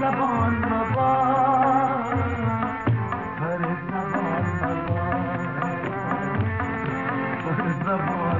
زبان हर هر ज़ान